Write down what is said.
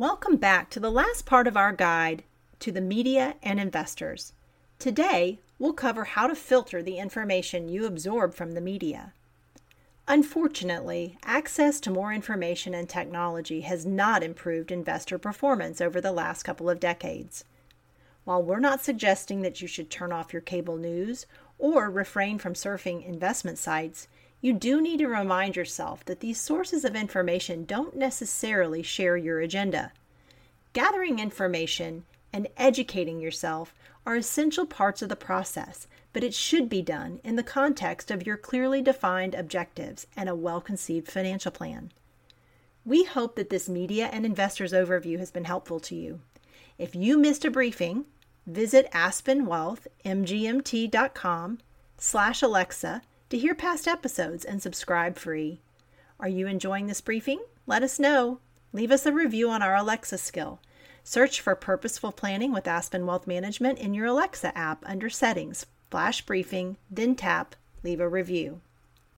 Welcome back to the last part of our guide to the media and investors. Today, we'll cover how to filter the information you absorb from the media. Unfortunately, access to more information and technology has not improved investor performance over the last couple of decades. While we're not suggesting that you should turn off your cable news or refrain from surfing investment sites, you do need to remind yourself that these sources of information don't necessarily share your agenda. Gathering information and educating yourself are essential parts of the process, but it should be done in the context of your clearly defined objectives and a well conceived financial plan. We hope that this media and investors overview has been helpful to you. If you missed a briefing, visit aspenwealthmgmt.com slash Alexa to hear past episodes and subscribe free. Are you enjoying this briefing? Let us know. Leave us a review on our Alexa skill. Search for Purposeful Planning with Aspen Wealth Management in your Alexa app under Settings, Flash Briefing, then tap Leave a Review.